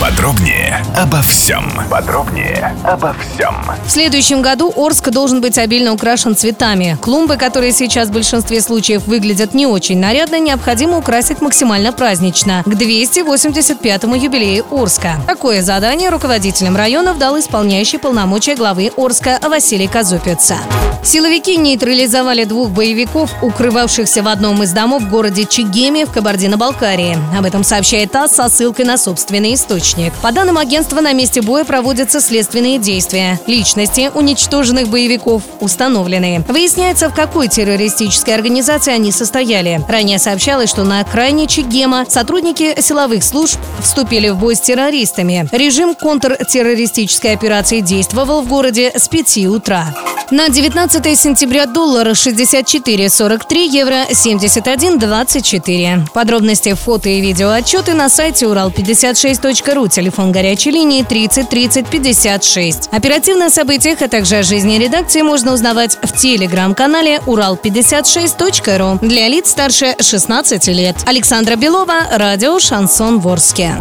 Подробнее обо всем. Подробнее обо всем. В следующем году Орск должен быть обильно украшен цветами. Клумбы, которые сейчас в большинстве случаев выглядят не очень нарядно, необходимо украсить максимально празднично. К 285-му юбилею Орска. Такое задание руководителям районов дал исполняющий полномочия главы Орска Василий Казупица. Силовики нейтрализовали двух боевиков, укрывавшихся в одном из домов в городе Чигеме в Кабардино-Балкарии. Об этом сообщает ТАСС со ссылкой на собственный источник. По данным агентства, на месте боя проводятся следственные действия. Личности уничтоженных боевиков установлены. Выясняется, в какой террористической организации они состояли. Ранее сообщалось, что на окраине Чигема сотрудники силовых служб вступили в бой с террористами. Режим контртеррористической операции действовал в городе с 5 утра. На 19 сентября доллар 64,43, евро 71,24. Подробности, фото и видео отчеты на сайте урал56.ру, телефон горячей линии 30 30 56. Оперативно о событиях, а также о жизни редакции можно узнавать в телеграм-канале урал56.ру для лиц старше 16 лет. Александра Белова, радио «Шансон Ворске».